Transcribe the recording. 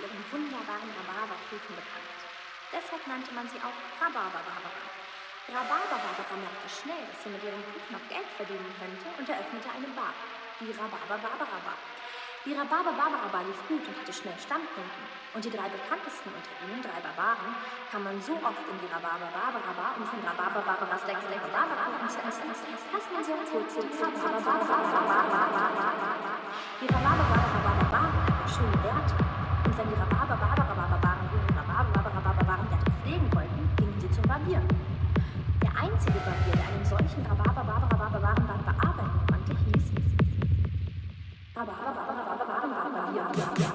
ihren wunderbaren Rhabarberkuchen bekannt. Deshalb nannte man sie auch Rhabarber-Barbara. Rhabarber-Barbara merkte schnell, dass sie mit ihrem Kuchen noch Geld verdienen könnte und eröffnete eine Bar, die Rhabarber-Barbara-Bar. Die Rhabarber-Barbara lief gut und hatte schnell Stammkunden. Und die drei bekanntesten unter ihnen, drei Barbaren, kam man so oft in die Rhabarber-Barbara-Bar, um von Rhabarber-Barbaras lecker lecker Rhabarberkuchen zu essen, dass man so kurz die Rhabarber-Barbara-Bar Die Rhabarber-Barbara-Bar hatten schöne Werte. Wenn die Rhabarber-Barbara-Barbaren ihre Rhabarber-Barbara-Werte pflegen wollten, gingen sie zum Barbier. Der einzige Barbier, der einen solchen Rhabarber-Barbara-Barbaren bearbeiten konnte, hieß Rhabarber-Barbara-Barbara-Barbier.